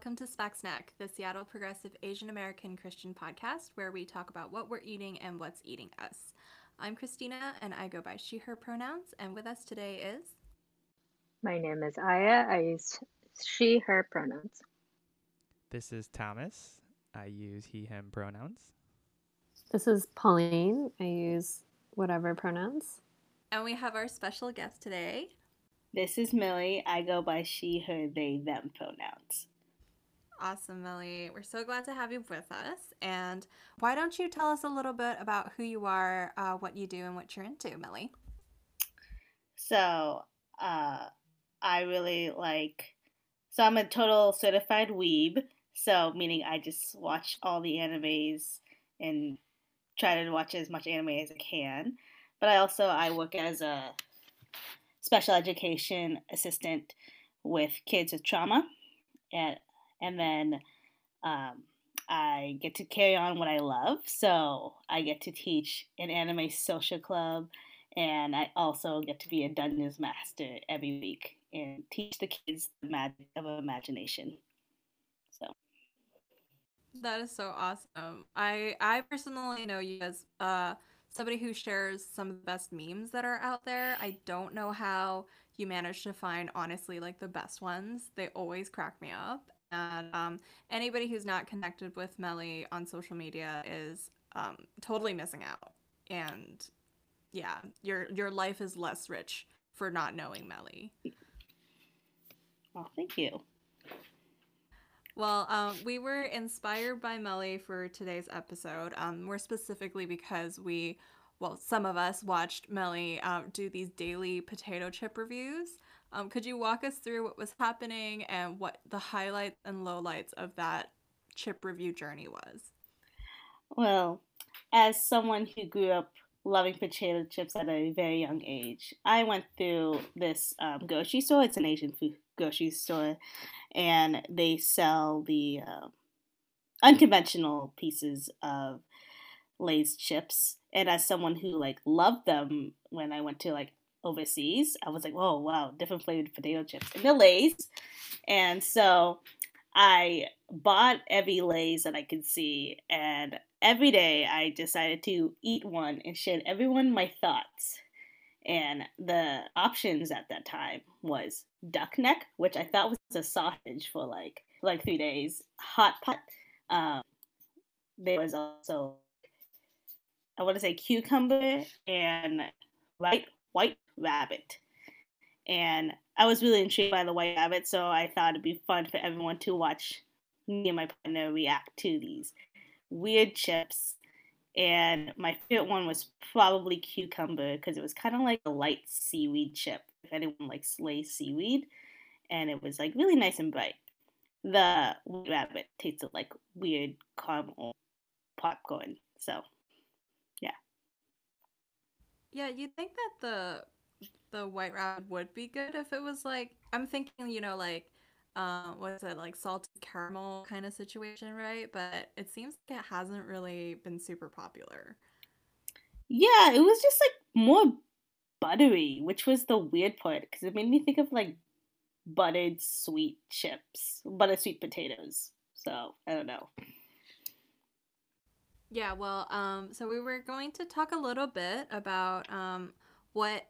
welcome to Spack Snack, the Seattle Progressive Asian American Christian podcast where we talk about what we're eating and what's eating us. I'm Christina and I go by she, her pronouns, and with us today is. My name is Aya. I use she, her pronouns. This is Thomas. I use he, him pronouns. This is Pauline. I use whatever pronouns. And we have our special guest today. This is Millie. I go by she, her, they, them pronouns. Awesome, Millie. We're so glad to have you with us. And why don't you tell us a little bit about who you are, uh, what you do, and what you're into, Millie? So, uh, I really like. So I'm a total certified weeb. So meaning I just watch all the animes and try to watch as much anime as I can. But I also I work as a special education assistant with kids with trauma, and and then um, I get to carry on what I love. So I get to teach an anime social club, and I also get to be a dungeons master every week and teach the kids the magic of imagination. So that is so awesome. I I personally know you as uh somebody who shares some of the best memes that are out there. I don't know how you manage to find honestly like the best ones. They always crack me up. And um, anybody who's not connected with Melly on social media is um, totally missing out. And yeah, your your life is less rich for not knowing Melly. Well, thank you. Well, um, we were inspired by Melly for today's episode, um, more specifically because we, well, some of us watched Melly uh, do these daily potato chip reviews. Um, could you walk us through what was happening and what the highlights and lowlights of that chip review journey was? Well, as someone who grew up loving potato chips at a very young age, I went through this um, grocery store. It's an Asian food grocery store, and they sell the uh, unconventional pieces of Lay's chips. And as someone who like loved them when I went to like overseas, I was like, "Whoa, wow, different flavored potato chips and the Lay's." And so I bought every Lay's that I could see, and every day I decided to eat one and share everyone my thoughts. And the options at that time was duck neck, which I thought was a sausage for like like three days. Hot pot. Um, there was also I want to say cucumber and white white rabbit. And I was really intrigued by the white rabbit, so I thought it'd be fun for everyone to watch me and my partner react to these weird chips. And my favorite one was probably cucumber because it was kind of like a light seaweed chip if anyone likes Lay's seaweed, and it was like really nice and bright. The white rabbit tasted like weird caramel popcorn. So, yeah. Yeah, you'd think that the the white rabbit would be good if it was like I'm thinking, you know, like uh, what is it like salted caramel kind of situation, right? But it seems like it hasn't really been super popular. Yeah, it was just like more buttery, which was the weird part because it made me think of like buttered sweet chips, buttered sweet potatoes. So I don't know. Yeah, well, um, so we were going to talk a little bit about um, what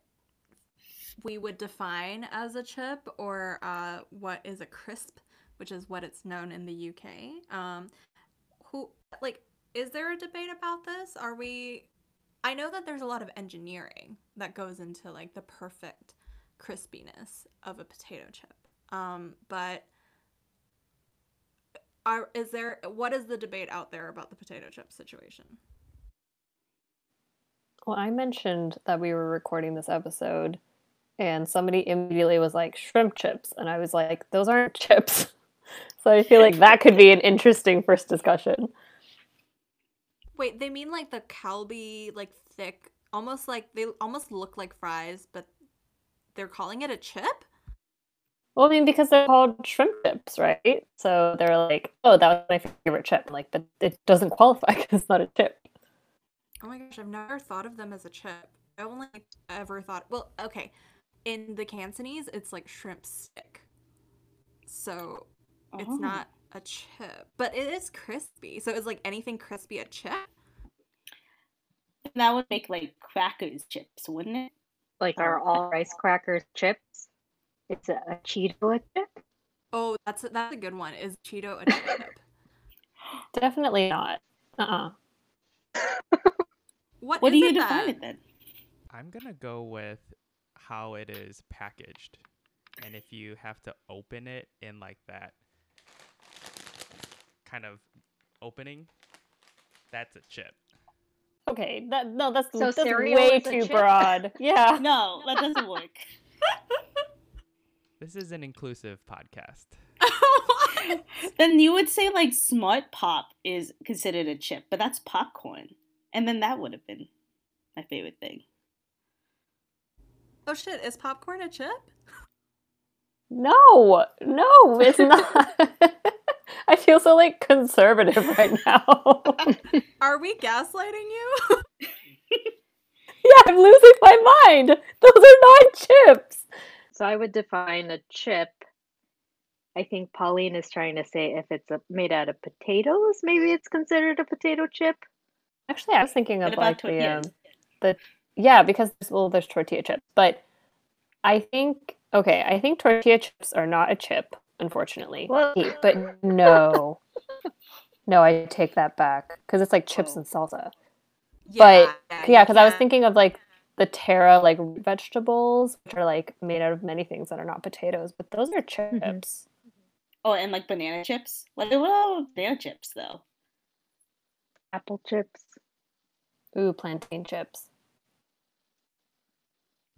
we would define as a chip or uh, what is a crisp, which is what it's known in the UK. Um, who like is there a debate about this? Are we I know that there's a lot of engineering that goes into like the perfect crispiness of a potato chip. Um, but are is there what is the debate out there about the potato chip situation? Well, I mentioned that we were recording this episode and somebody immediately was like shrimp chips and I was like those aren't chips. so I feel like that could be an interesting first discussion. Wait, they mean like the Calbee, like thick, almost like they almost look like fries, but they're calling it a chip? Well, I mean, because they're called shrimp chips, right? So they're like, oh, that was my favorite chip. Like, but it doesn't qualify because it's not a chip. Oh my gosh, I've never thought of them as a chip. I only ever thought, well, okay, in the Cantonese, it's like shrimp stick. So it's oh. not a chip, but it is crispy. So it's like anything crispy a chip? That would make like crackers chips, wouldn't it? Like are all rice crackers chips? It's a, a Cheeto a chip? Oh, that's a, that's a good one. Is Cheeto a chip? Definitely not. Uh uh what, What do you define then? it then? I'm gonna go with how it is packaged, and if you have to open it in like that kind of opening, that's a chip. Okay, that no, that's, So that's way too chip? broad. Yeah. No, that doesn't work. This is an inclusive podcast. then you would say like Smart Pop is considered a chip, but that's popcorn. And then that would have been my favorite thing. Oh shit, is popcorn a chip? No, no, it's not. I feel so like conservative right now. Are we gaslighting you? yeah, I'm losing my mind. Those are not chips. So I would define a chip. I think Pauline is trying to say if it's a, made out of potatoes, maybe it's considered a potato chip. Actually, I was thinking of like the um, the yeah, because well, there's tortilla chips, but I think okay, I think tortilla chips are not a chip, unfortunately. Well- but no, no, I take that back because it's like oh. chips Oh. and salsa. yeah, Yeah, because I was thinking of like the Terra like vegetables, which are like made out of many things that are not potatoes, but those are mm-hmm. chips. Oh, and like banana chips. What about banana chips though? Apple chips. Ooh, plantain chips.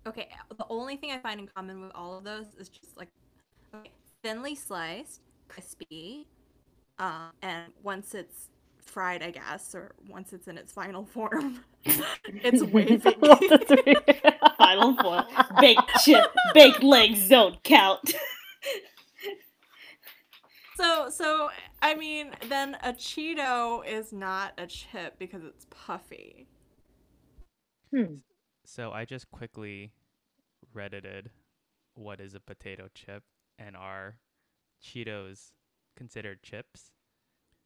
Okay, the only thing I find in common with all of those is just like okay, thinly sliced, crispy, um, and once it's fried, I guess, or once it's in its final form, it's wavy. Final four. Baked chip, baked legs don't count. so, so I mean, then a Cheeto is not a chip because it's puffy. Hmm. So I just quickly reddited what is a potato chip and are Cheetos considered chips?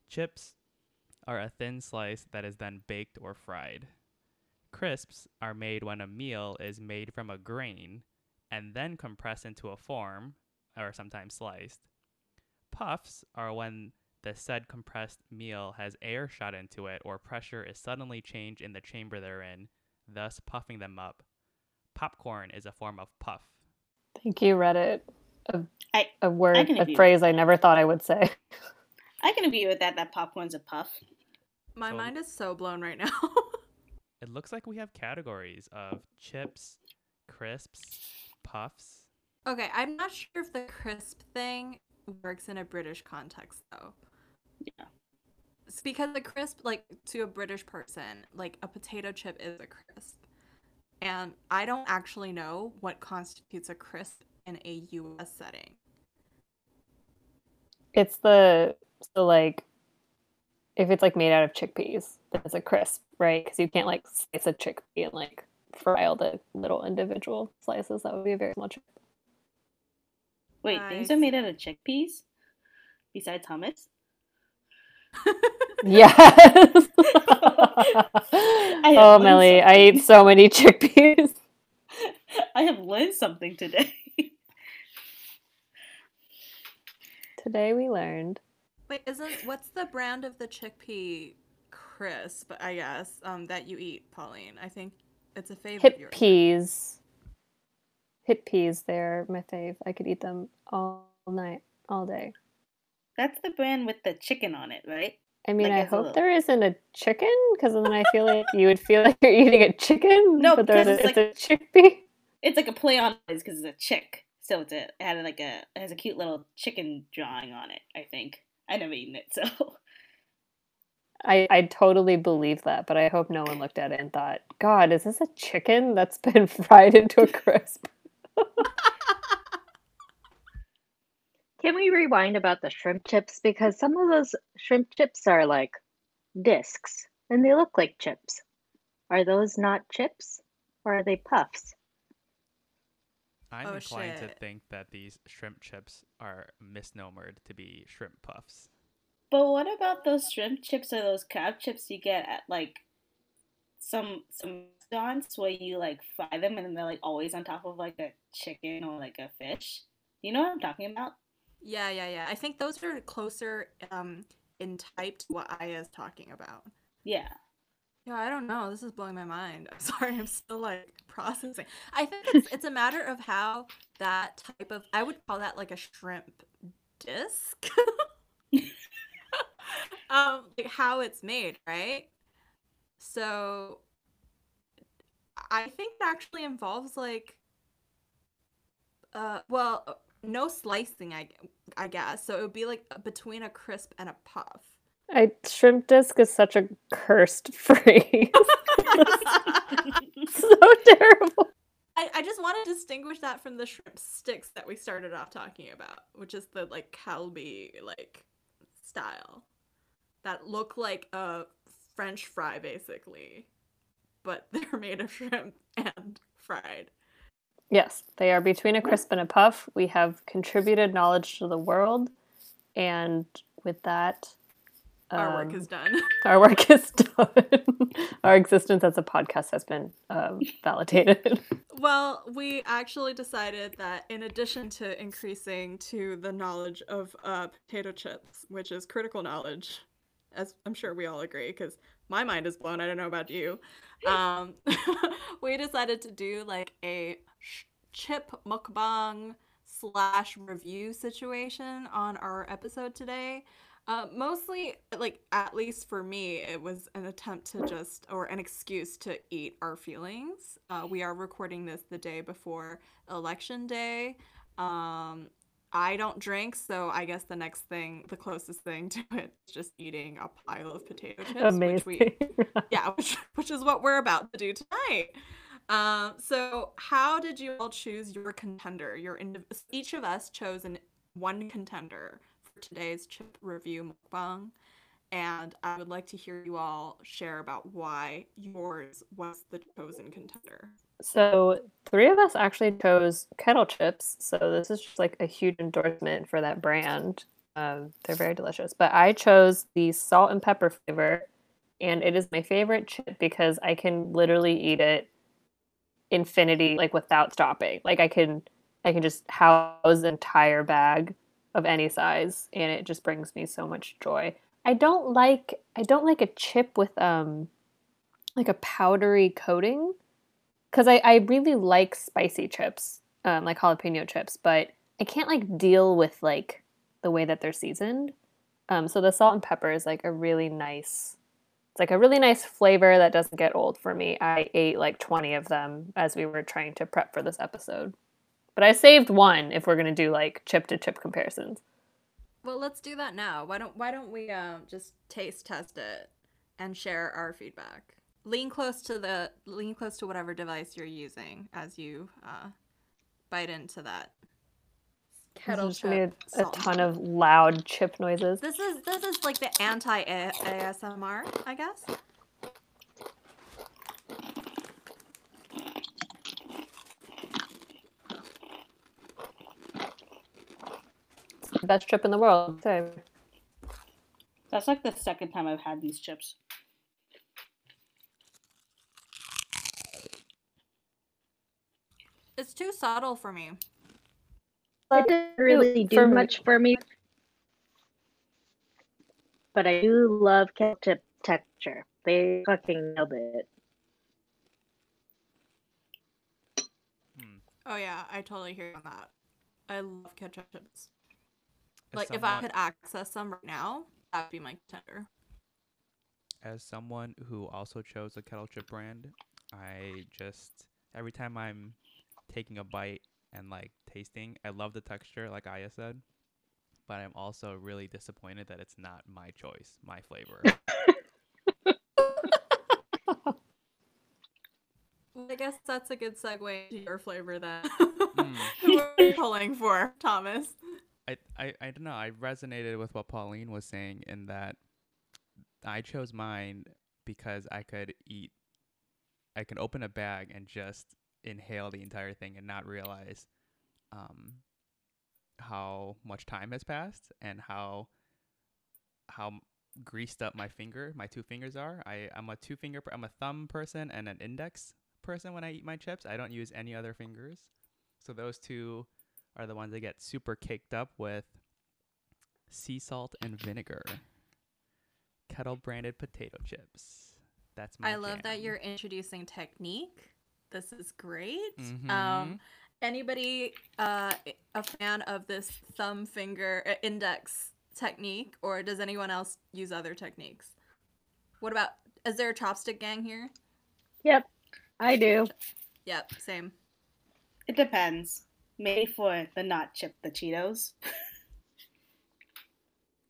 Chips are a thin slice that is then baked or fried. Crisps are made when a meal is made from a grain and then compressed into a form, or sometimes sliced. Puffs are when the said compressed meal has air shot into it or pressure is suddenly changed in the chamber they're in, thus puffing them up. Popcorn is a form of puff. Thank you, Reddit. A, I- a word, can a phrase I never thought I would say. I can agree with that. That popcorn's a puff. My So- mind is so blown right now. It looks like we have categories of chips, crisps, puffs. okay, I'm not sure if the crisp thing works in a British context though. Yeah. It's because a crisp, like to a British person, like a potato chip is a crisp. And I don't actually know what constitutes a crisp in a US setting. It's the so like if it's like made out of chickpeas, then it's a crisp, right? Because you can't like slice a chickpea and like fry all the little individual slices. That would be a very small chip. Wait, I things are made out of chickpeas? Besides hummus? Yes. oh, learned Melly, I something. ate so many chickpeas. I have learned something today. Today we learned Wait, isn't what's the brand of the chickpea crisp, I guess, um, that you eat, Pauline? I think it's a favorite of hip yours. peas. Hippeas, they're my fave. I could eat them all night, all day. That's the brand with the chicken on it, right? I mean, Like I hope little- there isn't a chicken, because then I feel like you would feel like you're eating a chicken. No, but there's a, it's it's a chickpea. It's like a play on it because it's a chick. So it's a it had like a it has a cute little chicken drawing on it, I think. I never eaten it, so I, I totally believe that, but I hope no one looked at it and thought, God, is this a chicken that's been fried into a crisp? Can we rewind about the shrimp chips? Because some of those shrimp chips are like discs and they look like chips. Are those not chips or are they puffs? I'm Oh, inclined to think that these shrimp chips are misnomered to be shrimp puffs. But what about those shrimp chips or those crab chips you get at like some some restaurants where you like fry them and then they're like always on top of like a chicken or like a fish? You know what I'm talking about? Yeah, yeah, yeah. I think those are closer um in type to what Aya is talking about. Yeah. Yeah, I don't know. This is blowing my mind. I'm sorry. I'm still like processing. I think it's it's a matter of how that type of I would call that like a shrimp disc. um like how it's made, right? So I think it actually involves like uh well, no slicing I I guess. So it would be like between a crisp and a puff. I shrimp disc is such a cursed phrase. so terrible. I, I just want to distinguish that from the shrimp sticks that we started off talking about, which is the like Calbee like style that look like a French fry basically, but they're made of shrimp and fried. Yes, they are between a crisp and a puff. We have contributed knowledge to the world, and with that, Our work um, is done. our work is done. our existence as a podcast has been um, validated. Well, we actually decided that in addition to increasing to the knowledge of uh, potato chips, which is critical knowledge, as I'm sure we all agree, because my mind is blown. I don't know about you. Um, we decided to do like a sh- chip mukbang slash review situation on our episode today. Uh, mostly, like at least for me, it was an attempt to just or an excuse to eat our feelings. Uh, we are recording this the day before election day. Um, I don't drink, so I guess the next thing, the closest thing to it, is just eating a pile of potato chips, which we Amazing. yeah, which, which is what we're about to do tonight. Um, so how did you all choose your contender? Your indiv- each of us chose an one contender for today's chip review mukbang, and I would like to hear you all share about why yours was the chosen contender. So three of us actually chose kettle chips. So this is just like a huge endorsement for that brand. Um, they're very delicious. But I chose the salt and pepper flavor, and it is my favorite chip because I can literally eat it infinity, like without stopping. Like I can, I can just house an entire bag of any size, and it just brings me so much joy. I don't like, I don't like a chip with um, like a powdery coating because I, I really like spicy chips, um, like jalapeno chips, but I can't like deal with like the way that they're seasoned. Um, so the salt and pepper is like a really nice, it's like a really nice flavor that doesn't get old for me. I ate like 20 of them as we were trying to prep for this episode. But I saved one if we're gonna do like chip to chip comparisons. Well, let's do that now. Why don't Why don't we um, just taste test it and share our feedback? Lean close to the lean close to whatever device you're using as you uh, bite into that kettle This is gonna be chip. a, a ton of loud chip noises. This is this is like the anti ASMR, I guess. Best chip in the world. So That's like the second time I've had these chips. It's too subtle for me. It doesn't really do for me- much for me. But I do love ketchup texture. They fucking nailed it. Hmm. Oh yeah, I totally hear you on that. I love ketchup chips. As Like if I could access some right now, that'd be my contender. as someone who also chose a kettle chip brand, I just every time I'm taking a bite and like tasting, I love the texture, like Aya said, but I'm also really disappointed that it's not my choice, my flavor. I guess that's a good segue to your flavor then. Hmm. Who are you pulling for, Thomas? I, I I don't know. I resonated with what Pauline was saying in that I chose mine because I could eat. I can open a bag and just inhale the entire thing and not realize um, how much time has passed and how how greased up my finger, my two fingers are. I I'm a two finger. I'm a thumb person and an index person when I eat my chips. I don't use any other fingers. So those two are the ones that get super caked up with sea salt and vinegar. Kettle branded potato chips. That's my I love that you're introducing technique. This is great. Mhm. Um, anybody uh, a fan of this thumb finger uh, index technique, or does anyone else use other techniques? What about? Is there a chopstick gang here? Yep, I do. Yep, same. It depends. Maybe for the not chip, the Cheetos.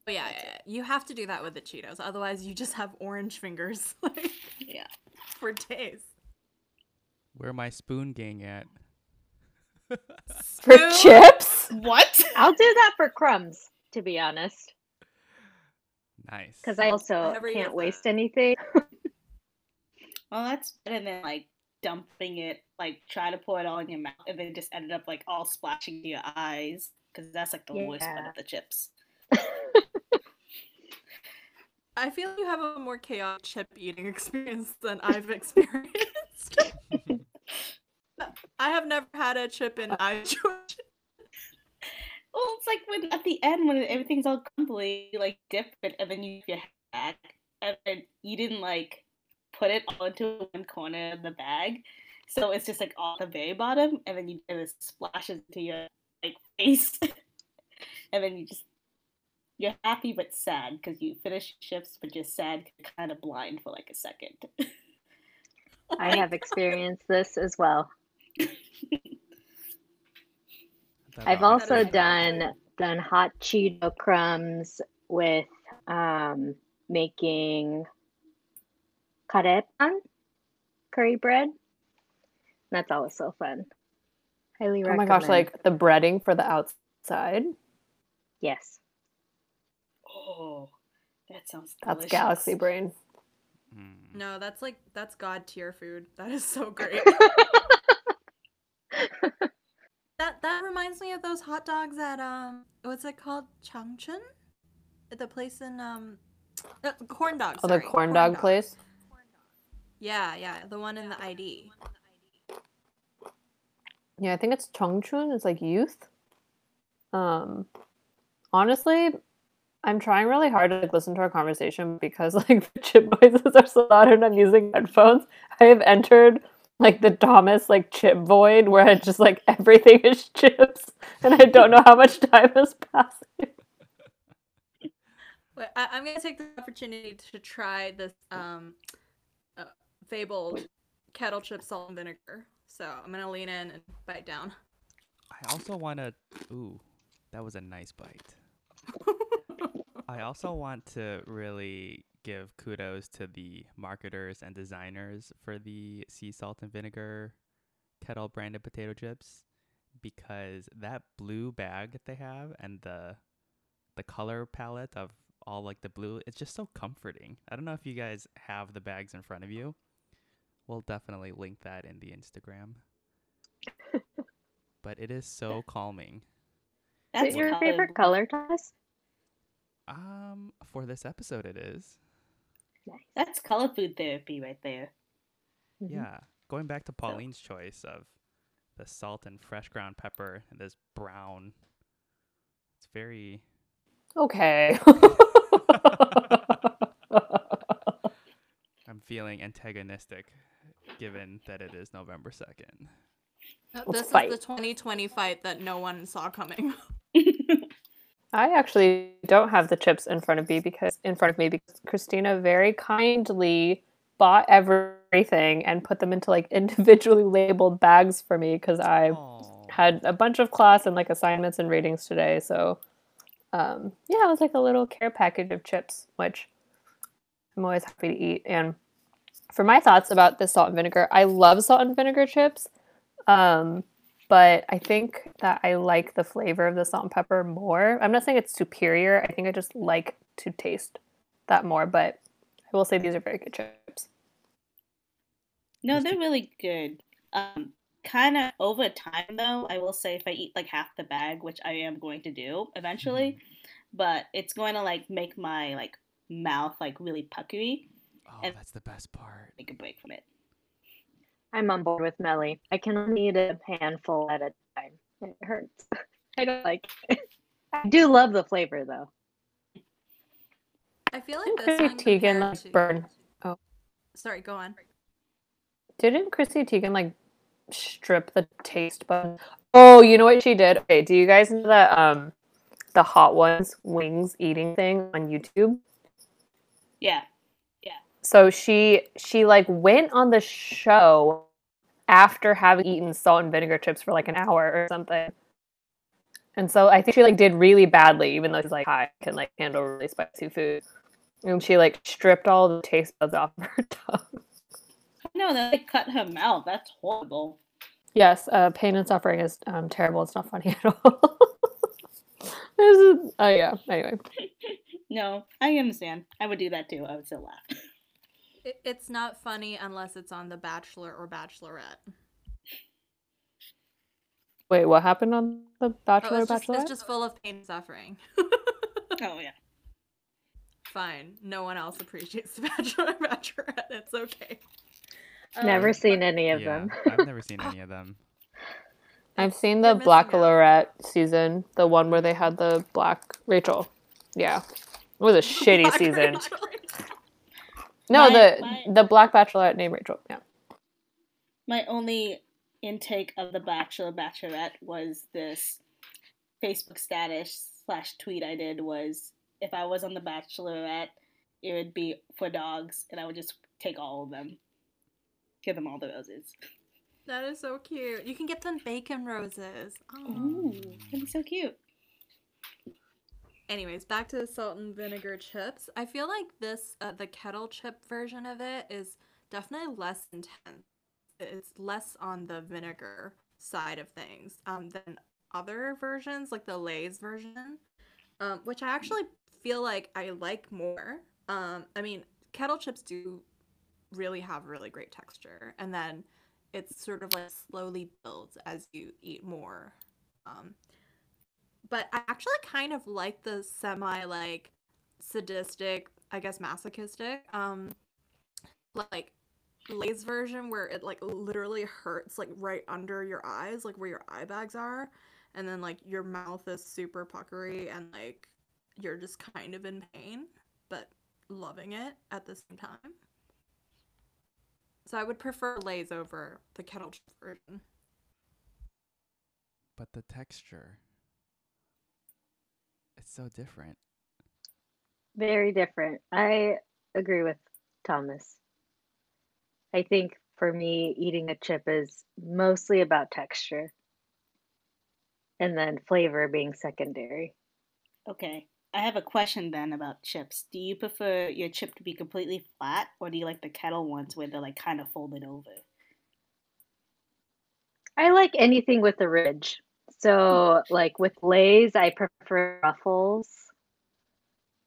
Oh yeah, yeah, yeah, you have to do that with the Cheetos, otherwise you just have orange fingers like, Yeah. for days. Where my spoon gang at? For chips? What? I'll do that for crumbs, to be honest, Nice. because I also never can't waste that. anything. Well, that's better than like dumping it, like try to pour it all in your mouth, and then just ended up like all splashing to your eyes. Because that's like the worst part of the chips. I feel you have a more chaotic chip eating experience than I've experienced. I have never had a chip in uh, I Well, it's like when at the end when everything's all crumbly, you like dip it and then you your back, and then you didn't like put it all into one corner of the bag, so it's just like all the very bottom, and then you and it splashes into your like face, and then you just you're happy but sad because you finish chips, but you're sad, kind of blind for like a second. I have experienced this as well. I've also done done hot Cheeto crumbs with um, making karepan, curry bread. That's always so fun. Highly recommend. Oh recommend. my gosh, like the breading for the outside. yes. oh, that sounds That's galaxy brain. Mm. No, that's like that's god tier food. That is so great. that that reminds me of those hot dogs at um what's it called? Changchun? At the place in um uh, corn dog. Oh, the sorry, corn dog place. Yeah, yeah, the one in the ID. Yeah, I think it's Chungchun. It's like youth. Um, honestly, I'm trying really hard to like listen to our conversation because like the chip noises are so loud and I'm using headphones. I have entered like the Thomas like chip void where it's just like everything is chips and I don't know how much time has passed. Wait, I, I'm gonna take the opportunity to try this um uh, fabled kettle chip salt and vinegar. So I'm gonna lean in and bite down. I also want to. Ooh, that was a nice bite. I also want to really give kudos to the marketers and designers for the sea salt and vinegar kettle branded potato chips because that blue bag that they have and the the color palette of all like the blue it's just so comforting. I don't know if you guys have the bags in front of you. We'll definitely link that in the Instagram. but it is so calming. Is That's it your colored- favorite color, Thomas? Um, for this episode, it is. Nice. That's color food therapy right there. Mhm. Yeah, going back to Pauline's choice of the salt and fresh ground pepper and this brown. It's very. Okay. I'm feeling antagonistic, given that it is November second. this fight. is the 2020 fight that no one saw coming. I actually don't have the chips in front of me because in front of me because Christina very kindly bought everything and put them into like individually labeled bags for me because I Aw. had a bunch of class and like assignments and readings today. So um, yeah, it was like a little care package of chips, which I'm always happy to eat. And for my thoughts about this salt and vinegar, I love salt and vinegar chips. Um, but I think that I like the flavor of the salt and pepper more. I'm not saying it's superior. I think I just like to taste that more, but I will say these are very good chips. No, they're really good. Um, kind of over time though, I will say if I eat like half the bag, which I am going to do eventually, but it's going to like make my like mouth like really puckery. Oh, And- that's the best part. Take a break from it. I'm on board with Melly. I can only eat a handful at a time. It hurts. I don't like it. I do love the flavor though. I feel like Didn't this Chrissy one Teigen like to- burn? Sorry, go on. Didn't Chrissy Teigen like strip the taste bud? Oh, you know what she did? Okay, do you guys know that um the hot ones wings eating thing on YouTube? Yeah. Yeah. So she she like went on the show after having eaten salt and vinegar chips for like an hour or something. And so I think she like did really badly, even though she's like I can like handle really spicy food. And she like stripped all the taste buds off of her tongue. No, they cut her mouth. That's horrible. Yes, uh, pain and suffering is um, terrible. It's not funny at all. this is, oh yeah. Anyway, No, I understand. I would do that too. I would still laugh. It, it's not funny unless it's on The Bachelor or Bachelorette. wait, what happened on the Oh, Bachelor it's, just, Bachelorette? it's just full of pain and suffering. Oh yeah. Fine. No one else appreciates The Bachelor or Bachelorette. It's okay. Never Um, seen any of yeah, them. I've never seen any of them. I've seen the Black out. Colorette season, the one where they had the black Rachel. Yeah, it was a shitty Black season. Rachel. No, My- the my- the Black Bachelorette named Rachel. Yeah. My only intake of the Bachelor Bachelorette was this Facebook status slash tweet I did was if I was on the Bachelorette, it would be for dogs, and I would just take all of them, give them all the roses. That is so cute. You can get them bacon roses. Oh. Ooh, that'd be so cute. Anyways, back to the salt and vinegar chips. I feel like this, uh, the kettle chip version of it, is definitely less intense. It's less on the vinegar side of things um, than other versions, like the Lay's version, um, which I actually feel like I like more. Um, I mean, kettle chips do really have really great texture, and then it's sort of like slowly builds as you eat more. Um, but I actually kind of like the semi like sadistic, I guess masochistic, um, like Lay's version where it like literally hurts like right under your eyes, like where your eye bags are, and then like your mouth is super puckery and like you're just kind of in pain, but loving it at the same time. So I would prefer Lay's over the kettle version. But the texture, it's so different. Very different. I agree with Thomas. I think for me, eating a chip is mostly about texture and then flavor being secondary. Okay. I have a question then about chips. Do you prefer your chip to be completely flat, or do you like the kettle ones where they're like kind of folded over? I like anything with a ridge. So, like with Lay's, I prefer ruffles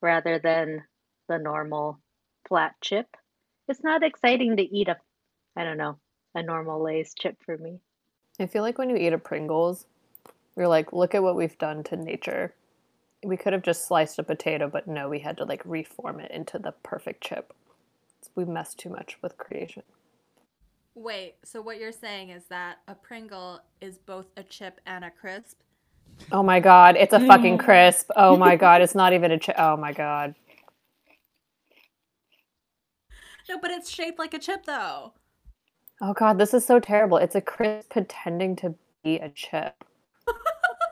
rather than the normal flat chip. It's not exciting to eat a, I don't know, a normal Lay's chip for me. I feel like when you eat a Pringles, you're like, look at what we've done to nature. We could have just sliced a potato, but no, we had to like reform it into the perfect chip. We messed too much with creation. Wait, so what you're saying is that a Pringle is both a chip and a crisp? Oh my god, it's a fucking mm. crisp. Oh my god, it's not even a chip. Oh my god. No, but it's shaped like a chip though. Oh god, this is so terrible. It's a crisp pretending to be a chip.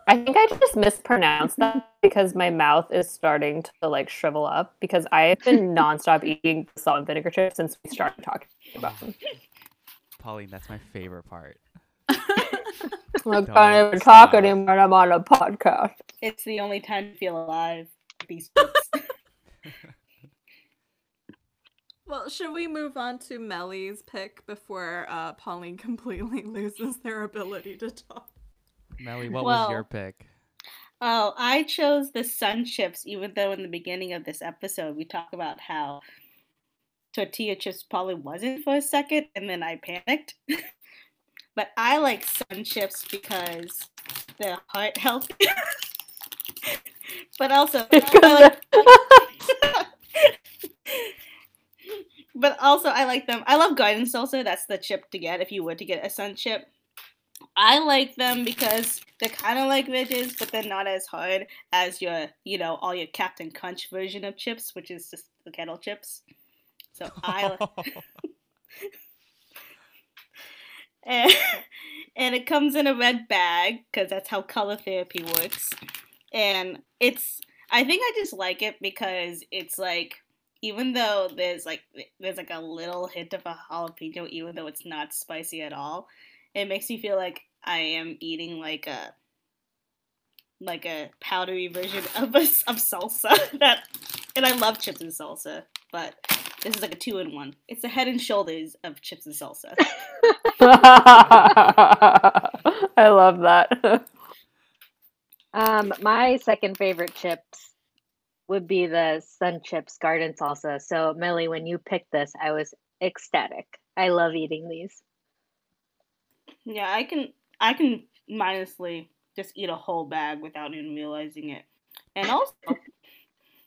I think I just mispronounced that because my mouth is starting to like shrivel up because I've been nonstop eating salt and vinegar chips since we started talking about them. Pauline, that's my favorite part. I Don't can't even talk anymore when I'm on a podcast. It's the only time to feel alive. These chips. well, should we move on to Melly's pick before uh, Pauline completely loses their ability to talk? Melly, what was your pick? Oh, I chose the sun chips, even though in the beginning of this episode we talk about how tortilla chips probably wasn't for a second, and then I panicked. but I like sun chips because they're heart healthy. but also, I like- but also I like them. I love garden salsa. That's the chip to get if you were to get a sun chip. I like them because they're kind of like ridges, but they're not as hard as your, you know, all your Captain Crunch version of chips, which is just the kettle chips. So I and, and it comes in a red bag because that's how color therapy works. And it's I think I just like it because it's like even though there's like there's like a little hint of a jalapeno, even though it's not spicy at all, it makes me feel like I am eating like a like a powdery version of a, of salsa. that and I love chips and salsa, but this is like a two in one. It's the head and shoulders of chips and salsa. I love that. Um, my second favorite chips would be the Sun Chips Garden Salsa. So, Millie, when you picked this, I was ecstatic. I love eating these. Yeah, I can I can mindlessly just eat a whole bag without even realizing it. And also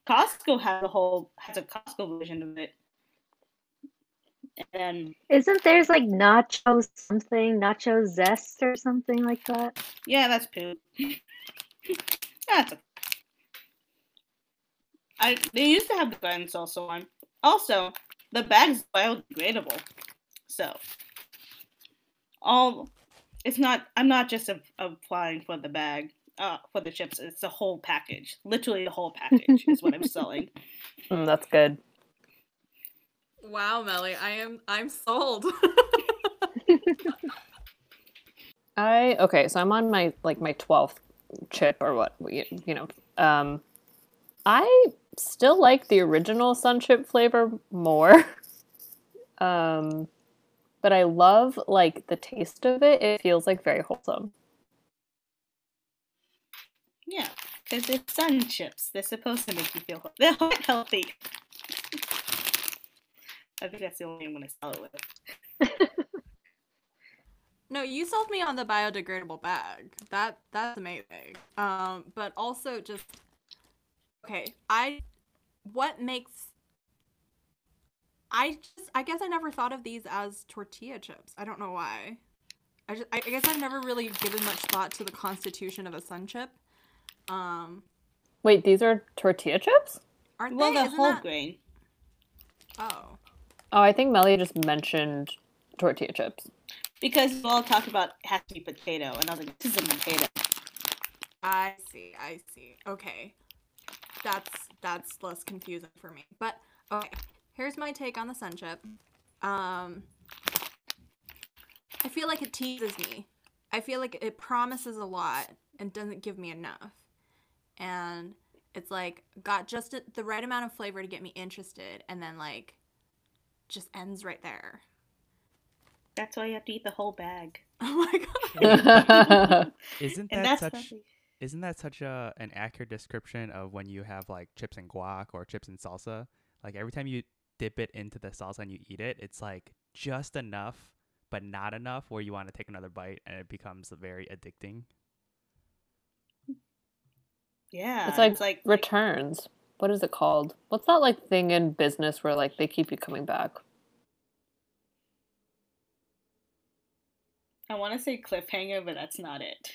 Costco has a whole has a Costco version of it. And Isn't there's like nacho something, nacho zest or something like that? yeah, that's poop. that's a, I they used to have the garden salsa one. Also, the bag's biodegradable. So all it's not I'm not just a, applying for the bag, uh for the chips, it's the whole package. Literally the whole package is what I'm selling. Mm, that's good. Wow, Melly, I am I'm sold. I okay, so I'm on my like my twelfth chip or what you, you know. Um, I still like the original sun chip flavor more. um, but I love like the taste of it. It feels like very wholesome. Yeah, because they're sun chips. They're supposed to make you feel they're healthy. I think that's the only one I'm gonna sell it with. no, you sold me on the biodegradable bag. That that's amazing. Um, but also just okay, I what makes I just I guess I never thought of these as tortilla chips. I don't know why. I just I guess I've never really given much thought to the constitution of a sun chip. Um, Wait, these are tortilla chips? aren't Well, they? the Isn't whole that- grain. Oh. Oh, I think Melly just mentioned tortilla chips. Because you all talked about it has to be potato, and I was like, this is a potato. I see. I see. Okay. That's that's less confusing for me. But okay, here's my take on the sun chip. Um I feel like it teases me. I feel like it promises a lot and doesn't give me enough. And it's like got just the right amount of flavor to get me interested and then like just ends right there. That's why you have to eat the whole bag. Oh my god. Isn't that such not- isn't that such a an accurate description of when you have like chips and guac or chips and salsa? Like every time you dip it into the salsa and you eat it, it's like just enough, but not enough where you want to take another bite and it becomes very addicting. Yeah, it's like, it's like returns. What is it called? What's that like thing in business where like they keep you coming back? I want to say cliffhanger, but that's not it.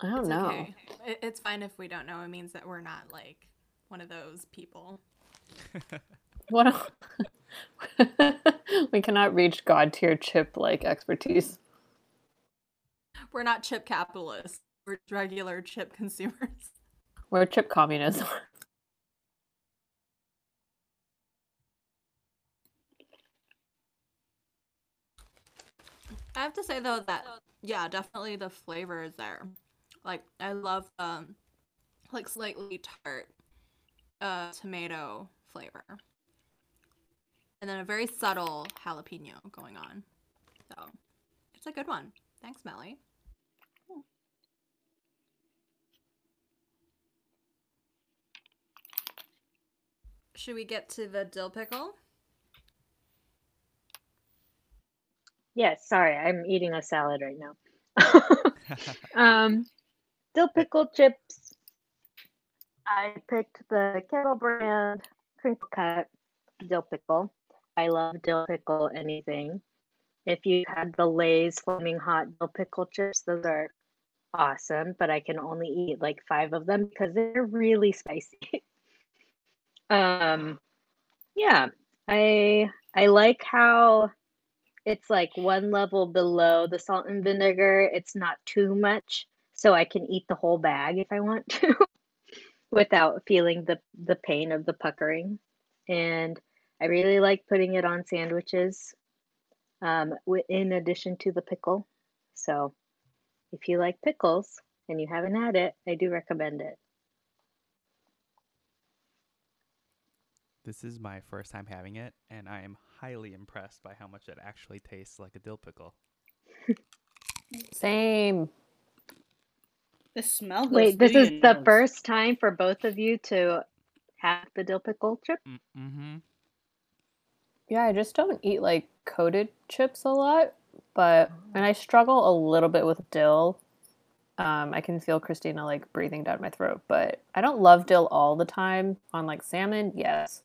I don't It's know. okay. It's fine if we don't know. It means that we're not like one of those people. What? we cannot reach god tier chip like expertise. We're not chip capitalists. We're regular chip consumers. We're chip communists. I have to say though that yeah, definitely the flavor is there. Like I love um like slightly tart uh tomato flavor. And then a very subtle jalapeno going on. So it's a good one. Thanks, Melly. Should we get to the dill pickle? Yes, sorry, I'm eating a salad right now. um, dill pickle chips. I picked the Kettle brand crinkle cut dill pickle. I love dill pickle anything. If you had the Lay's flaming hot dill pickle chips, those are awesome, but I can only eat like five of them because they're really spicy. um, yeah, I I like how it's like one level below the salt and vinegar. It's not too much, so I can eat the whole bag if I want to without feeling the the pain of the puckering. And I really like putting it on sandwiches um, in addition to the pickle. So if you like pickles and you haven't had it, I do recommend it. This is my first time having it, and I am highly impressed by how much it actually tastes like a dill pickle. Same. The smell goes Wait, this is the nose. first time for both of you to have the dill pickle chip? Mm- Mm-hmm. Yeah, I just don't eat like coated chips a lot, but and I struggle a little bit with dill. Um, I can feel Christina like breathing down my throat, but I don't love dill all the time. On like salmon, yes.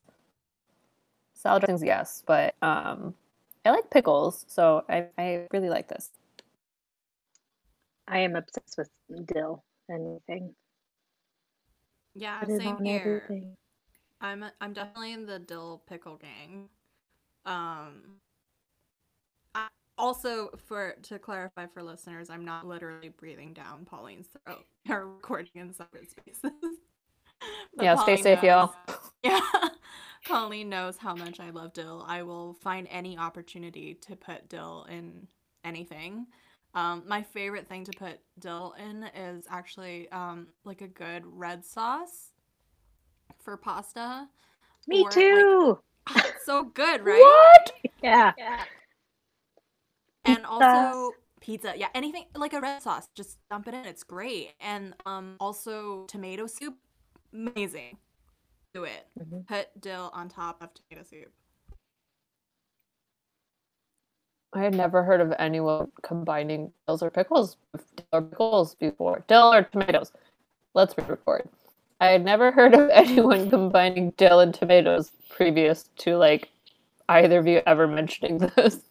Salad dressings, yes, but um, I like pickles, so I, I really like this. I am obsessed with dill. Anything. Yeah, Put it same here. everything. I'm I'm definitely in the dill pickle gang. Um I, also for to clarify for listeners, I'm not literally breathing down Pauline's throat or recording in separate spaces. But Yeah, stay Pauline safe, y'all. Yeah. Pauline knows how much I love dill. I will find any opportunity to put dill in anything. Um, my favorite thing to put dill in is actually um, like a good red sauce for pasta. Me Or, too. It's so good, right? What? yeah. And Pizza. also pizza. Yeah, anything like a red sauce, just dump it in. It's great. And um also tomato soup, amazing. Do it. Mhm. Put dill on top of tomato soup. I had never heard of anyone combining dills or pickles, dill or pickles before. Dill or tomatoes. Let's re-record. I had never heard of anyone combining dill and tomatoes previous to like either of you ever mentioning this.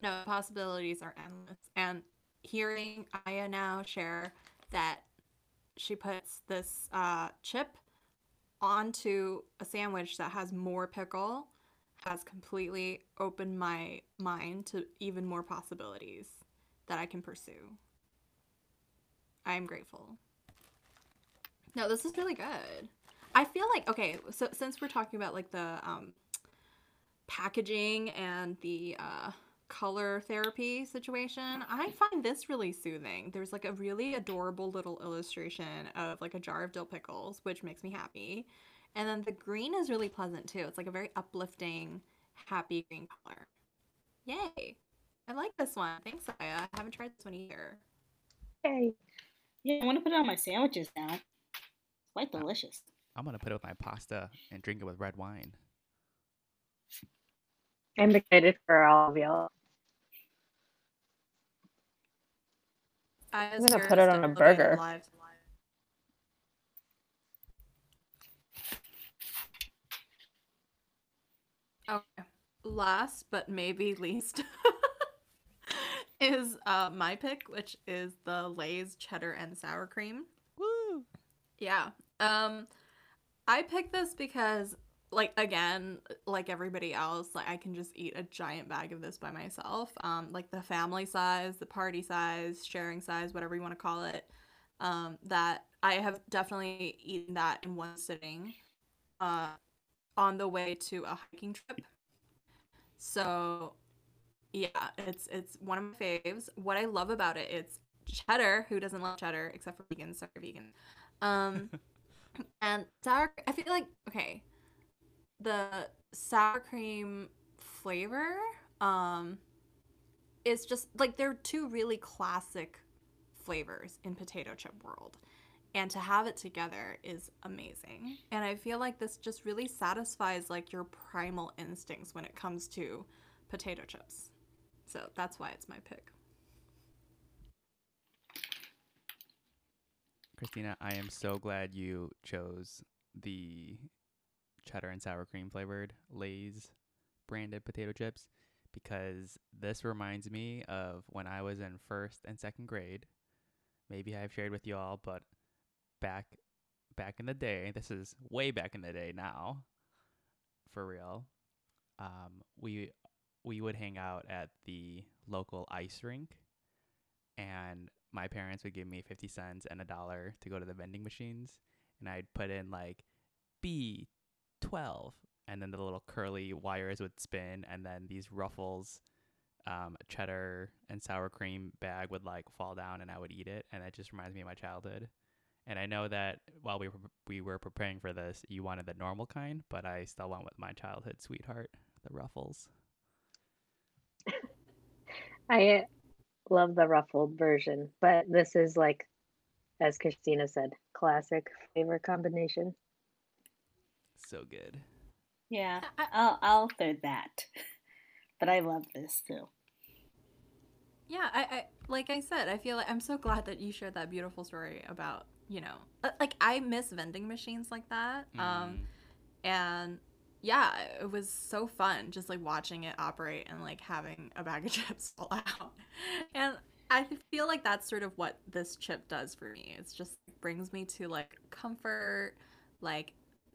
No, possibilities are endless. And hearing Aya now share that she puts this uh, chip onto a sandwich that has more pickle has completely opened my mind to even more possibilities that I can pursue. I am grateful. No, this is really good. I feel like okay, so since we're talking about like the um packaging and the uh color therapy situation, I find this really soothing. There's like a really adorable little illustration of like a jar of dill pickles, which makes me happy. And then the green is really pleasant too. It's like a very uplifting, happy green color. Yay. I like this one. Thanks, Aya. I haven't tried this one either. Yay. Yeah, I want to put it on my sandwiches now. It's quite delicious. I'm gonna put it with my pasta and drink it with red wine. I'm excited for all of y'all. I'm gonna here put it on a living burger. live. Okay. Last but maybe least is uh, my pick, which is the Lay's cheddar and sour cream. Woo! Yeah. Um I picked this because like again, like everybody else, like I can just eat a giant bag of this by myself. Um like the family size, the party size, sharing size, whatever you want to call it. Um that I have definitely eaten that in one sitting uh on the way to a hiking trip. So yeah, it's it's one of my faves. What I love about it, it's cheddar. Who doesn't love cheddar except for vegans? Sorry, vegan. Um, and sour. I feel like okay, the sour cream flavor um, is just like they're two really classic flavors in potato chip world. And to have it together is amazing. And i feel like this just really satisfies like your primal instincts when it comes to potato chips. So that's why it's my pick. Christina i am so glad you chose the cheddar and sour cream flavored Lay's branded potato chips because this reminds me of when I was in first and second grade. Maybe I've shared with you all, but back back in the day, this is way back in the day now, for real. Um, we we would hang out at the local ice rink, and my parents would give me fifty cents and a dollar to go to the vending machines, and I'd put in like B twelve, and then the little curly wires would spin, and then these ruffles. Um, cheddar and sour cream bag would like fall down and I would eat it and that just reminds me of my childhood. And I know that while we were we were preparing for this, you wanted the normal kind, but I still went with my childhood sweetheart, the Ruffles. I love the ruffled version, but this is like, as Christina said, classic flavor combination. So good. Yeah, I- I'll I'll third that. But I love this too. Yeah, I, I like I said, I feel like I'm so glad that you shared that beautiful story about, you know, uh, like I miss vending machines like that. Um Mm. and yeah, it was so fun just like watching it operate and like having a bag of chips fall out. And I feel like that's sort of what this chip does for me. It's just brings me to like comfort, like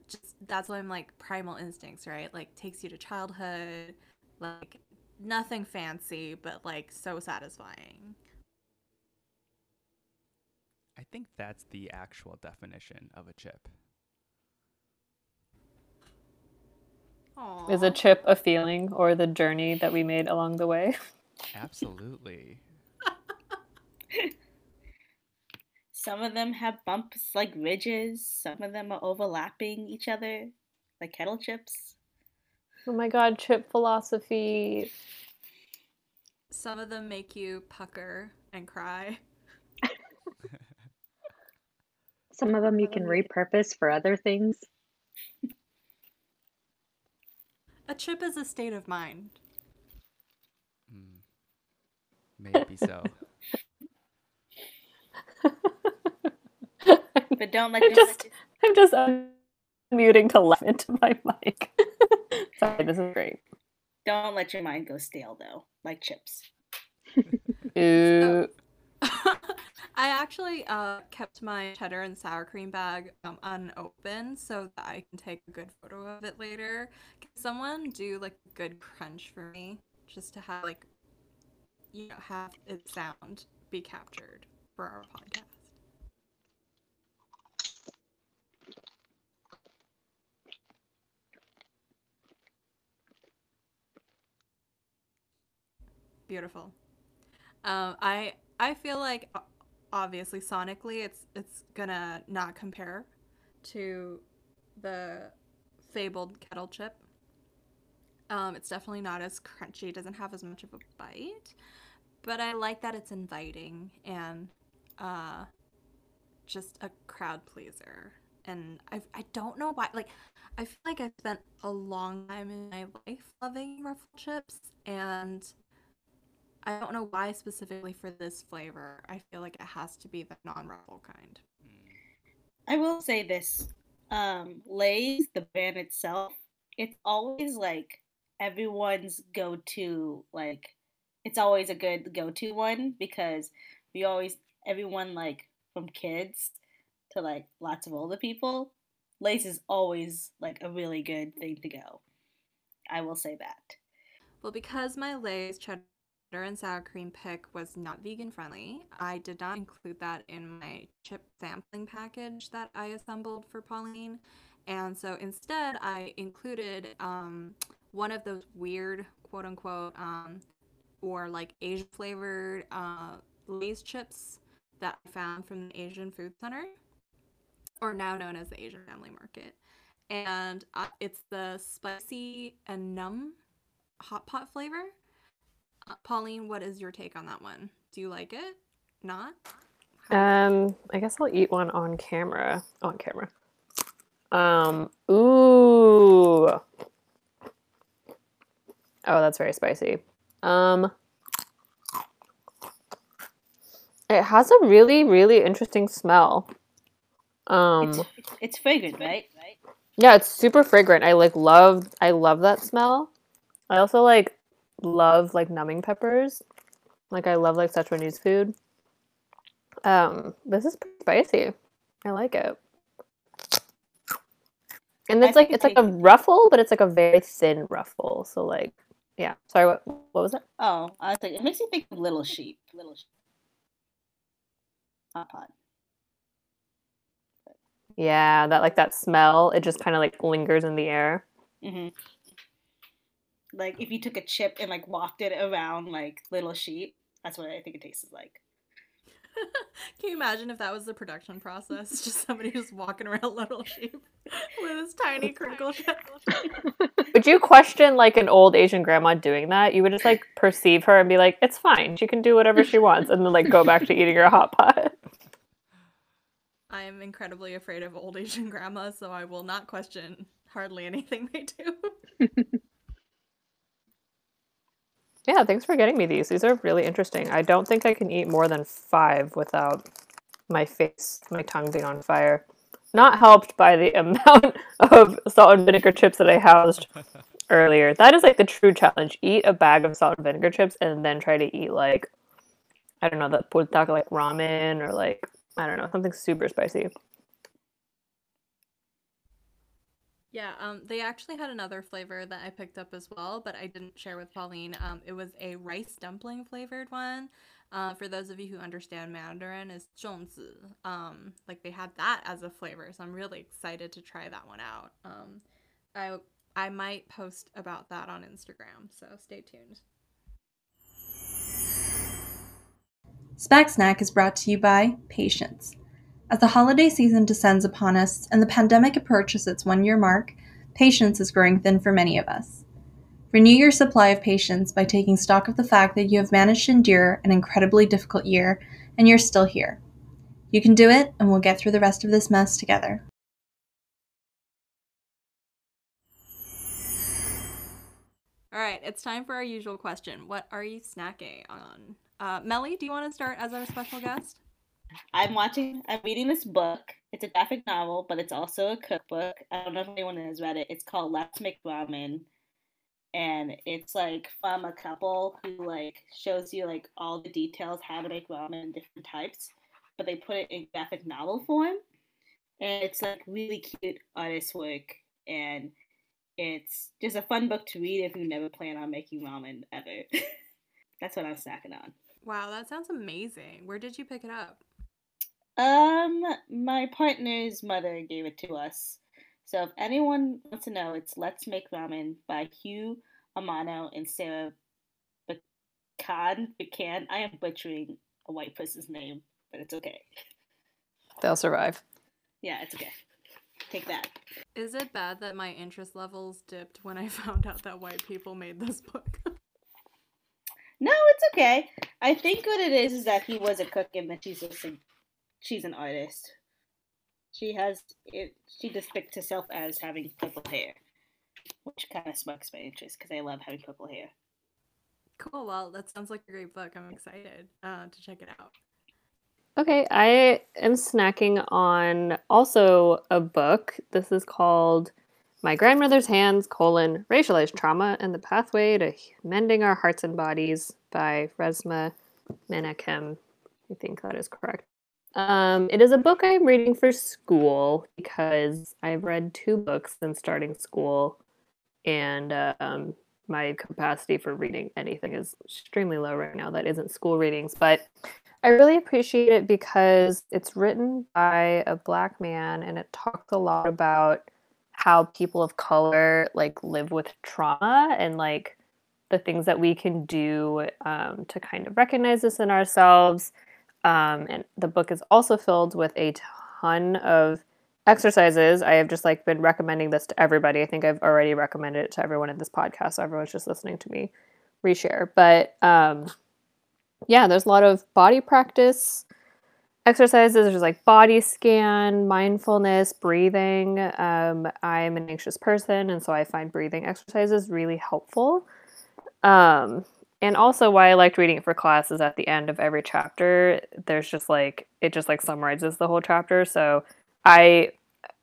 just that's why I'm like primal instincts, right? Like takes you to childhood, like nothing fancy, but like so satisfying. I think that's the actual definition of a chip. Is a chip a feeling or the journey that we made along the way? Absolutely. Some of them have bumps like ridges. Some of them are overlapping each other, like kettle chips. Oh my god, chip philosophy. Some of them make you pucker and cry. Some of them you can repurpose for other things. A chip is a state of mind. Mm. Maybe so. But don't let I'm your just, I'm just unmuting to laugh into my mic. Sorry, this is great. don't let your mind go stale though, like chips. Ooh. I actually uh, kept my cheddar and sour cream bag um, unopened so that I can take a good photo of it later. Can someone do like a good crunch for me, just to have like, you know, have its sound be captured for our podcast? Beautiful. Um, I I feel like obviously sonically it's it's gonna not compare to the fabled kettle chip. Um, it's definitely not as crunchy. It doesn't have as much of a bite, but I like that it's inviting and uh, just a crowd pleaser. And I I don't know why. Like I feel like I've spent a long time in my life loving ruffle chips and I don't know why specifically for this flavor. I feel like it has to be the non-ruffle kind. I will say this. Um, Lay's, the brand itself, it's always like everyone's go to, like, it's always a good go to one because we always, everyone, like, from kids to like lots of older people, Lay's is always like a really good thing to go. I will say that. Well, because my Lay's cheddar and sour cream pick was not vegan friendly, I did not include that in my chip sampling package that I assembled for Pauline. And so instead, I included um, one of those weird, quote unquote, um, or like Asian flavored uh, Lay's chips that I found from the Asian Food Center, or now known as the Asian Family Market. And uh, it's the spicy and numb hot pot flavor. Uh, Pauline, what is your take on that one? Do you like it? Not? Um, I guess I'll eat one on camera. On camera. Um, ooh. Oh, that's very spicy. Um, it has a really, really interesting smell. Um, It's, it's fragrant, right? Right. yeah, it's super fragrant. I like love. I love that smell. I also like love like numbing peppers. Like I love like Sichuanese food. Um, this is pretty spicy. I like it. And I it's like it's like a I- ruffle, but it's like a very thin ruffle. So like, yeah. Sorry, what what was it? Oh, I was like, it makes me think of Little Sheep. Little Sheep. Hot pot. Yeah, that like that smell. It just kind of like lingers in the air. hmm Like if you took a chip and like walked it around like Little Sheep, that's what I think it tastes like. Can you imagine if that was the production process? Just somebody just walking around little sheep with his tiny crinkle shell. Would you question like an old Asian grandma doing that? You would just like perceive her and be like, "It's fine. She can do whatever she wants," and then like go back to eating your hot pot. I am incredibly afraid of old Asian grandmas, so I will not question hardly anything they do. Yeah, thanks for getting me these. These are really interesting. I don't think I can eat more than five without my face, my tongue being on fire. Not helped by the amount of salt and vinegar chips that I housed earlier. That is like the true challenge. Eat a bag of salt and vinegar chips and then try to eat like I don't know, the pultaka like ramen or like I don't know, something super spicy. Yeah, um, they actually had another flavor that I picked up as well, but I didn't share with Pauline. Um, it was a rice dumpling flavored one. Uh, for those of you who understand Mandarin, is zongzi. Um, like they had that as a flavor, so I'm really excited to try that one out. Um, I I might post about that on Instagram, so stay tuned. Spack Snack is brought to you by Patience. As the holiday season descends upon us and the pandemic approaches its one year mark, patience is growing thin for many of us. Renew your supply of patience by taking stock of the fact that you have managed to endure an incredibly difficult year and you're still here. You can do it, and we'll get through the rest of this mess together. All right, it's time for our usual question. What are you snacking on? Uh, Melly, do you want to start as our special guest? I'm watching. I'm reading this book. It's a graphic novel, but it's also a cookbook. I don't know if anyone has read it. It's called Let's Make Ramen, and it's like from a couple who like shows you like all the details how to make ramen different types, but they put it in graphic novel form, and it's like really cute artist work, and it's just a fun book to read if you never plan on making ramen ever. That's what I'm snacking on. Wow, that sounds amazing. Where did you pick it up? Um, my partner's mother gave it to us. So if anyone wants to know, it's Let's Make Ramen by Hugh Amano and Sarah Bacan. Bacan. I am butchering a white person's name, but it's okay. They'll survive. Yeah, it's okay. Take that. Is it bad that my interest levels dipped when I found out that white people made this book? No, it's okay. I think what it is is that he was a cook and that she's just a, she's an artist. She has it. She depicts herself as having purple hair, which kind of sparks my interest because I love having purple hair. cool. Well, that sounds like a great book. I'm excited uh, to check it out. Okay, I am snacking on also a book. This is called My Grandmother's Hands, colon, Racialized Trauma and the Pathway to Mending Our Hearts and Bodies by Resmaa Menakem. I think that is correct. Um, it is a book I'm reading for school because I've read two books since starting school, and um, my capacity for reading anything is extremely low right now. That isn't school readings, but I really appreciate it because it's written by a black man and it talks a lot about how people of color like live with trauma and like the things that we can do um, to kind of recognize this in ourselves. Um, and the book is also filled with a ton of exercises. I have just like been recommending this to everybody. I think I've already recommended it to everyone in this podcast, so everyone's just listening to me reshare. But um, yeah, there's a lot of body practice exercises. There's like body scan, mindfulness, breathing. Um, I'm an anxious person, and so I find breathing exercises really helpful. Um, and also, why I liked reading it for class is at the end of every chapter, there's just like it just like summarizes the whole chapter. So I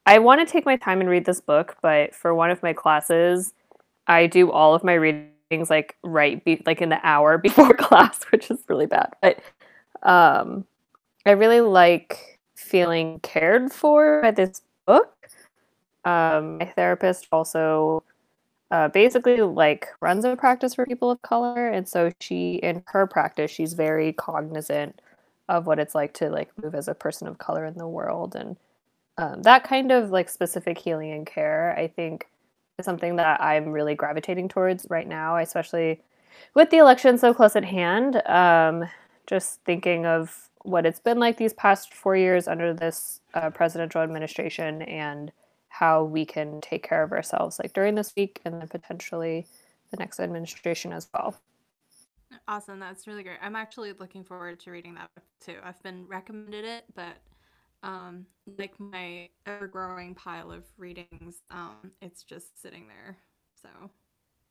I want to take my time and read this book, but for one of my classes, I do all of my readings like right be- like in the hour before class, which is really bad. But um I really like feeling cared for by this book. Um, my therapist also uh, basically like runs a practice for people of color, and so she in her practice she's very cognizant of what it's like to like move as a person of color in the world and um, that kind of like specific healing and care i think is something that i'm really gravitating towards right now especially with the election so close at hand um, just thinking of what it's been like these past four years under this uh, presidential administration and how we can take care of ourselves like during this week and then potentially the next administration as well Awesome, that's really great. I'm actually looking forward to reading that book too. I've been recommended it, but um, like my ever-growing pile of readings, um, it's just sitting there. So,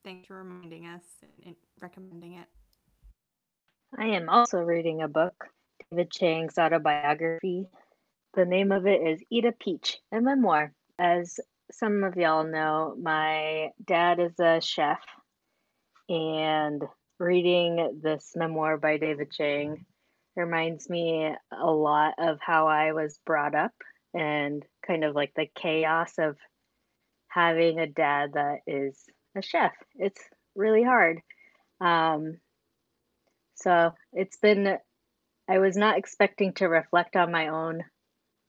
thanks for reminding us and recommending it. I am also reading a book, David Chang's autobiography. The name of it is Eat a Peach, a memoir. As some of y'all know, my dad is a chef, and reading this memoir by David Chang reminds me a lot of how I was brought up and kind of like the chaos of having a dad that is a chef. It's really hard. Um, so it's been, I was not expecting to reflect on my own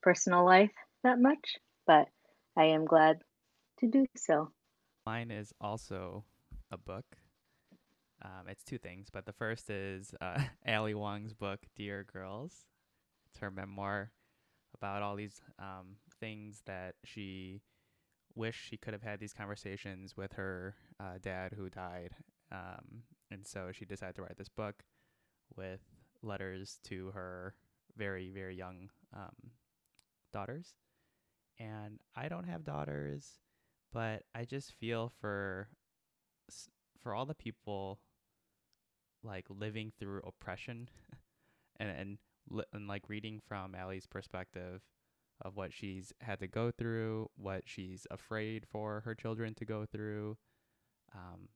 personal life that much, but I am glad to do so. Mine is also a book um, it's two things, but the first is uh, Ali Wong's book, Dear Girls. It's her memoir about all these um, things that she wished she could have had these conversations with her uh, dad who died. Um, and so she decided to write this book with letters to her very, very young um, daughters. And I don't have daughters, but I just feel for for all the people like living through oppression and and and like reading from Ali's perspective of what she's had to go through, what she's afraid for her children to go through. Um,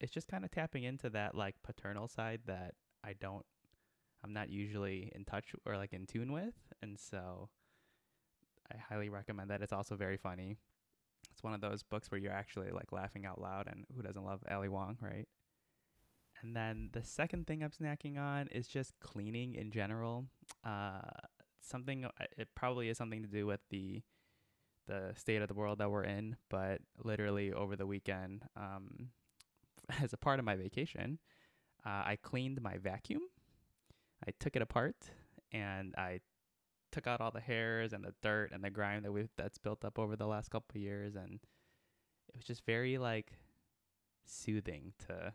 it's just kind of tapping into that like paternal side that I don't, I'm not usually in touch or like in tune with, and so I highly recommend that. It's also very funny. It's one of those books where you're actually like laughing out loud, and who doesn't love Ali Wong, right? And then the second thing I'm snacking on is just cleaning in general. Uh, something uh, it probably is something to do with the the state of the world that we're in, but literally over the weekend, um, as a part of my vacation, uh, I cleaned my vacuum. I took it apart and I took out all the hairs and the dirt and the grime that we that's built up over the last couple of years, and it was just very like soothing to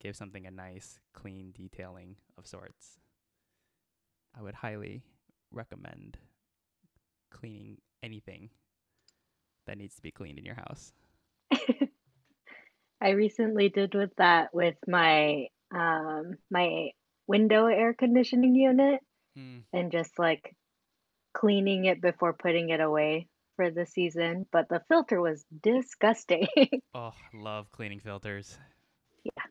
give something a nice, clean detailing of sorts. I would highly recommend cleaning anything that needs to be cleaned in your house. I recently did with that with my um my window air conditioning unit mm. and just like cleaning it before putting it away for the season, but the filter was disgusting. oh, love cleaning filters. Yeah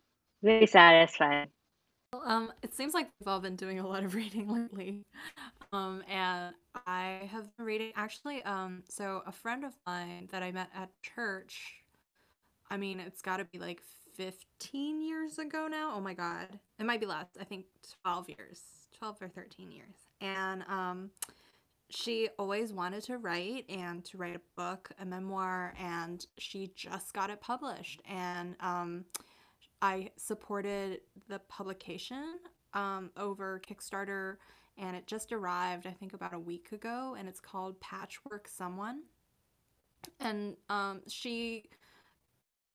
very satisfying. Well, Um, it seems like we've all been doing a lot of reading lately. Um, and I have been reading actually, um, so a friend of mine that I met at church, I mean, it's got to be like 15 years ago now. Oh my God. It might be less. I think 12 years, 12 or 13 years. And, um, she always wanted to write and to write a book, a memoir, and she just got it published. And, um, I supported the publication um, over Kickstarter, and it just arrived, I think, about a week ago, and it's called Patchwork Someone. And um, she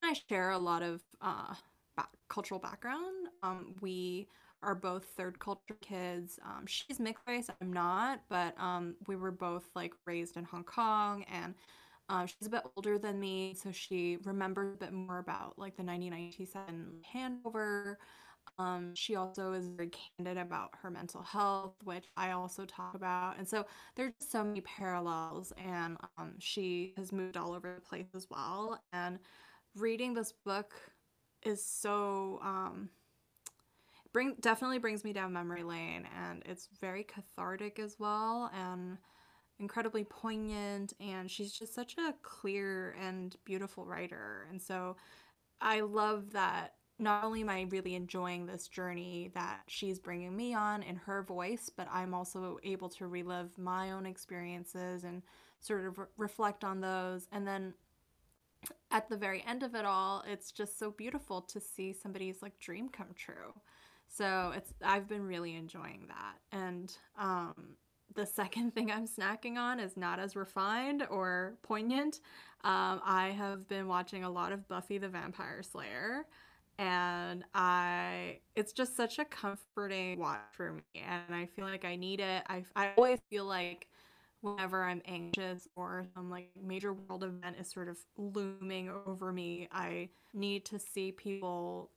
I share a lot of uh, back- cultural background. Um, we are both third culture kids. Um, she's mixed race, I'm not, but um, we were both like raised in Hong Kong and um, she's a bit older than me, so she remembers a bit more about like the 1997 handover. Um, she also is very candid about her mental health, which I also talk about. And so there's so many parallels, and um, she has moved all over the place as well. And reading this book is so um, bring definitely brings me down memory lane, and it's very cathartic as well, and incredibly poignant. And she's just such a clear and beautiful writer, and so I love that not only am I really enjoying this journey that she's bringing me on in her voice, but I'm also able to relive my own experiences and sort of re- reflect on those. And then at the very end of it all, it's just so beautiful to see somebody's like dream come true. So it's I've been really enjoying that. And um the second thing I'm snacking on is not as refined or poignant. Um, I have been watching a lot of Buffy the Vampire Slayer and I it's just such a comforting watch for me and I feel like I need it. I I always feel like whenever I'm anxious or some like major world event is sort of looming over me, I need to see people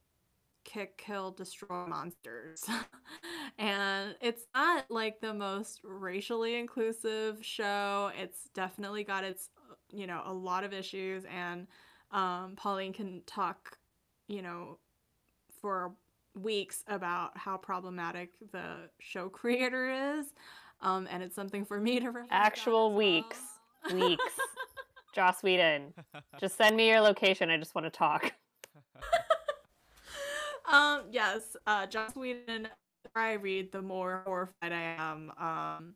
kick, kill, destroy monsters. and it's not like the most racially inclusive show. It's definitely got its you know, a lot of issues and um Pauline can talk you know, for weeks about how problematic the show creator is. Um, and it's something for me to reflect Actual weeks. Well. Weeks. Joss Whedon. Just send me your location. I just want to talk. Um, yes, uh, Joss Whedon, the more I read, the more horrified I am. Um,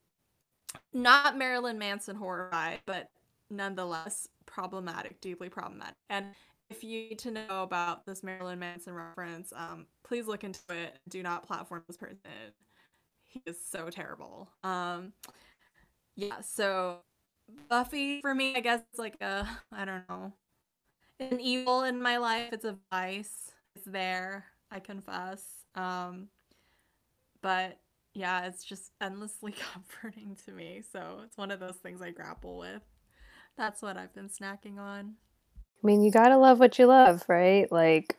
not Marilyn Manson horrified, but nonetheless problematic, deeply problematic. And if you need to know about this Marilyn Manson reference, um, please look into it. Do not platform this person. He is so terrible. Um, yeah, so Buffy for me, I guess it's like a I don't know, an evil in my life. It's a vice. It's there. I confess. Um, but yeah, it's just endlessly comforting to me. So it's one of those things I grapple with. That's what I've been snacking on. I mean, you gotta love what you love, right? Like,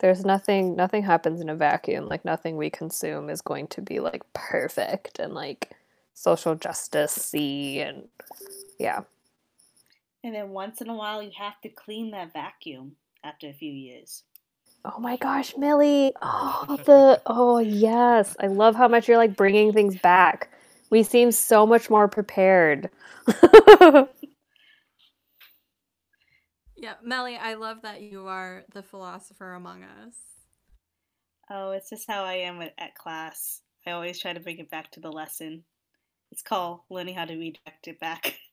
there's nothing, nothing happens in a vacuum. Like, nothing we consume is going to be like perfect and like social justice see and yeah. And then once in a while, you have to clean that vacuum after a few years. Oh my gosh, Millie! Oh, the oh yes, I love how much you're like bringing things back. We seem so much more prepared. Yeah, Melly, I love that you are the philosopher among us. Oh, it's just how I am at class. I always try to bring it back to the lesson. It's called learning how to redirect it back.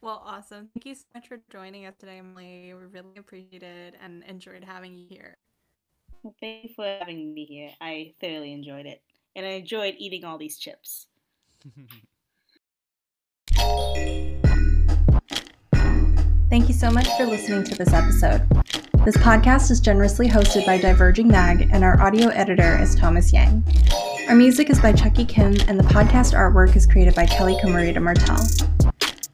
Well, awesome. Thank you so much for joining us today, Emily. We really appreciated and enjoyed having you here. Well, thank you for having me here. I thoroughly enjoyed it. And I enjoyed eating all these chips. Thank you so much for listening to this episode. This podcast is generously hosted by Diverging Mag, and our audio editor is Thomas Yang. Our music is by Chucky Kim, and the podcast artwork is created by Kelly Camarita Martel.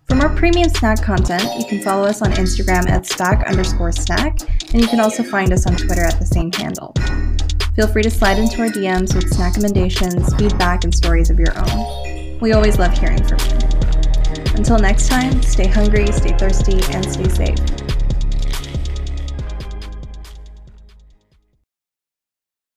For more premium snack content, you can follow us on Instagram at spack underscore snack, and you can also find us on Twitter at the same handle. Feel free to slide into our DMs with snack recommendations, feedback, and stories of your own. We always love hearing from you. Until next time, stay hungry, stay thirsty, and stay safe.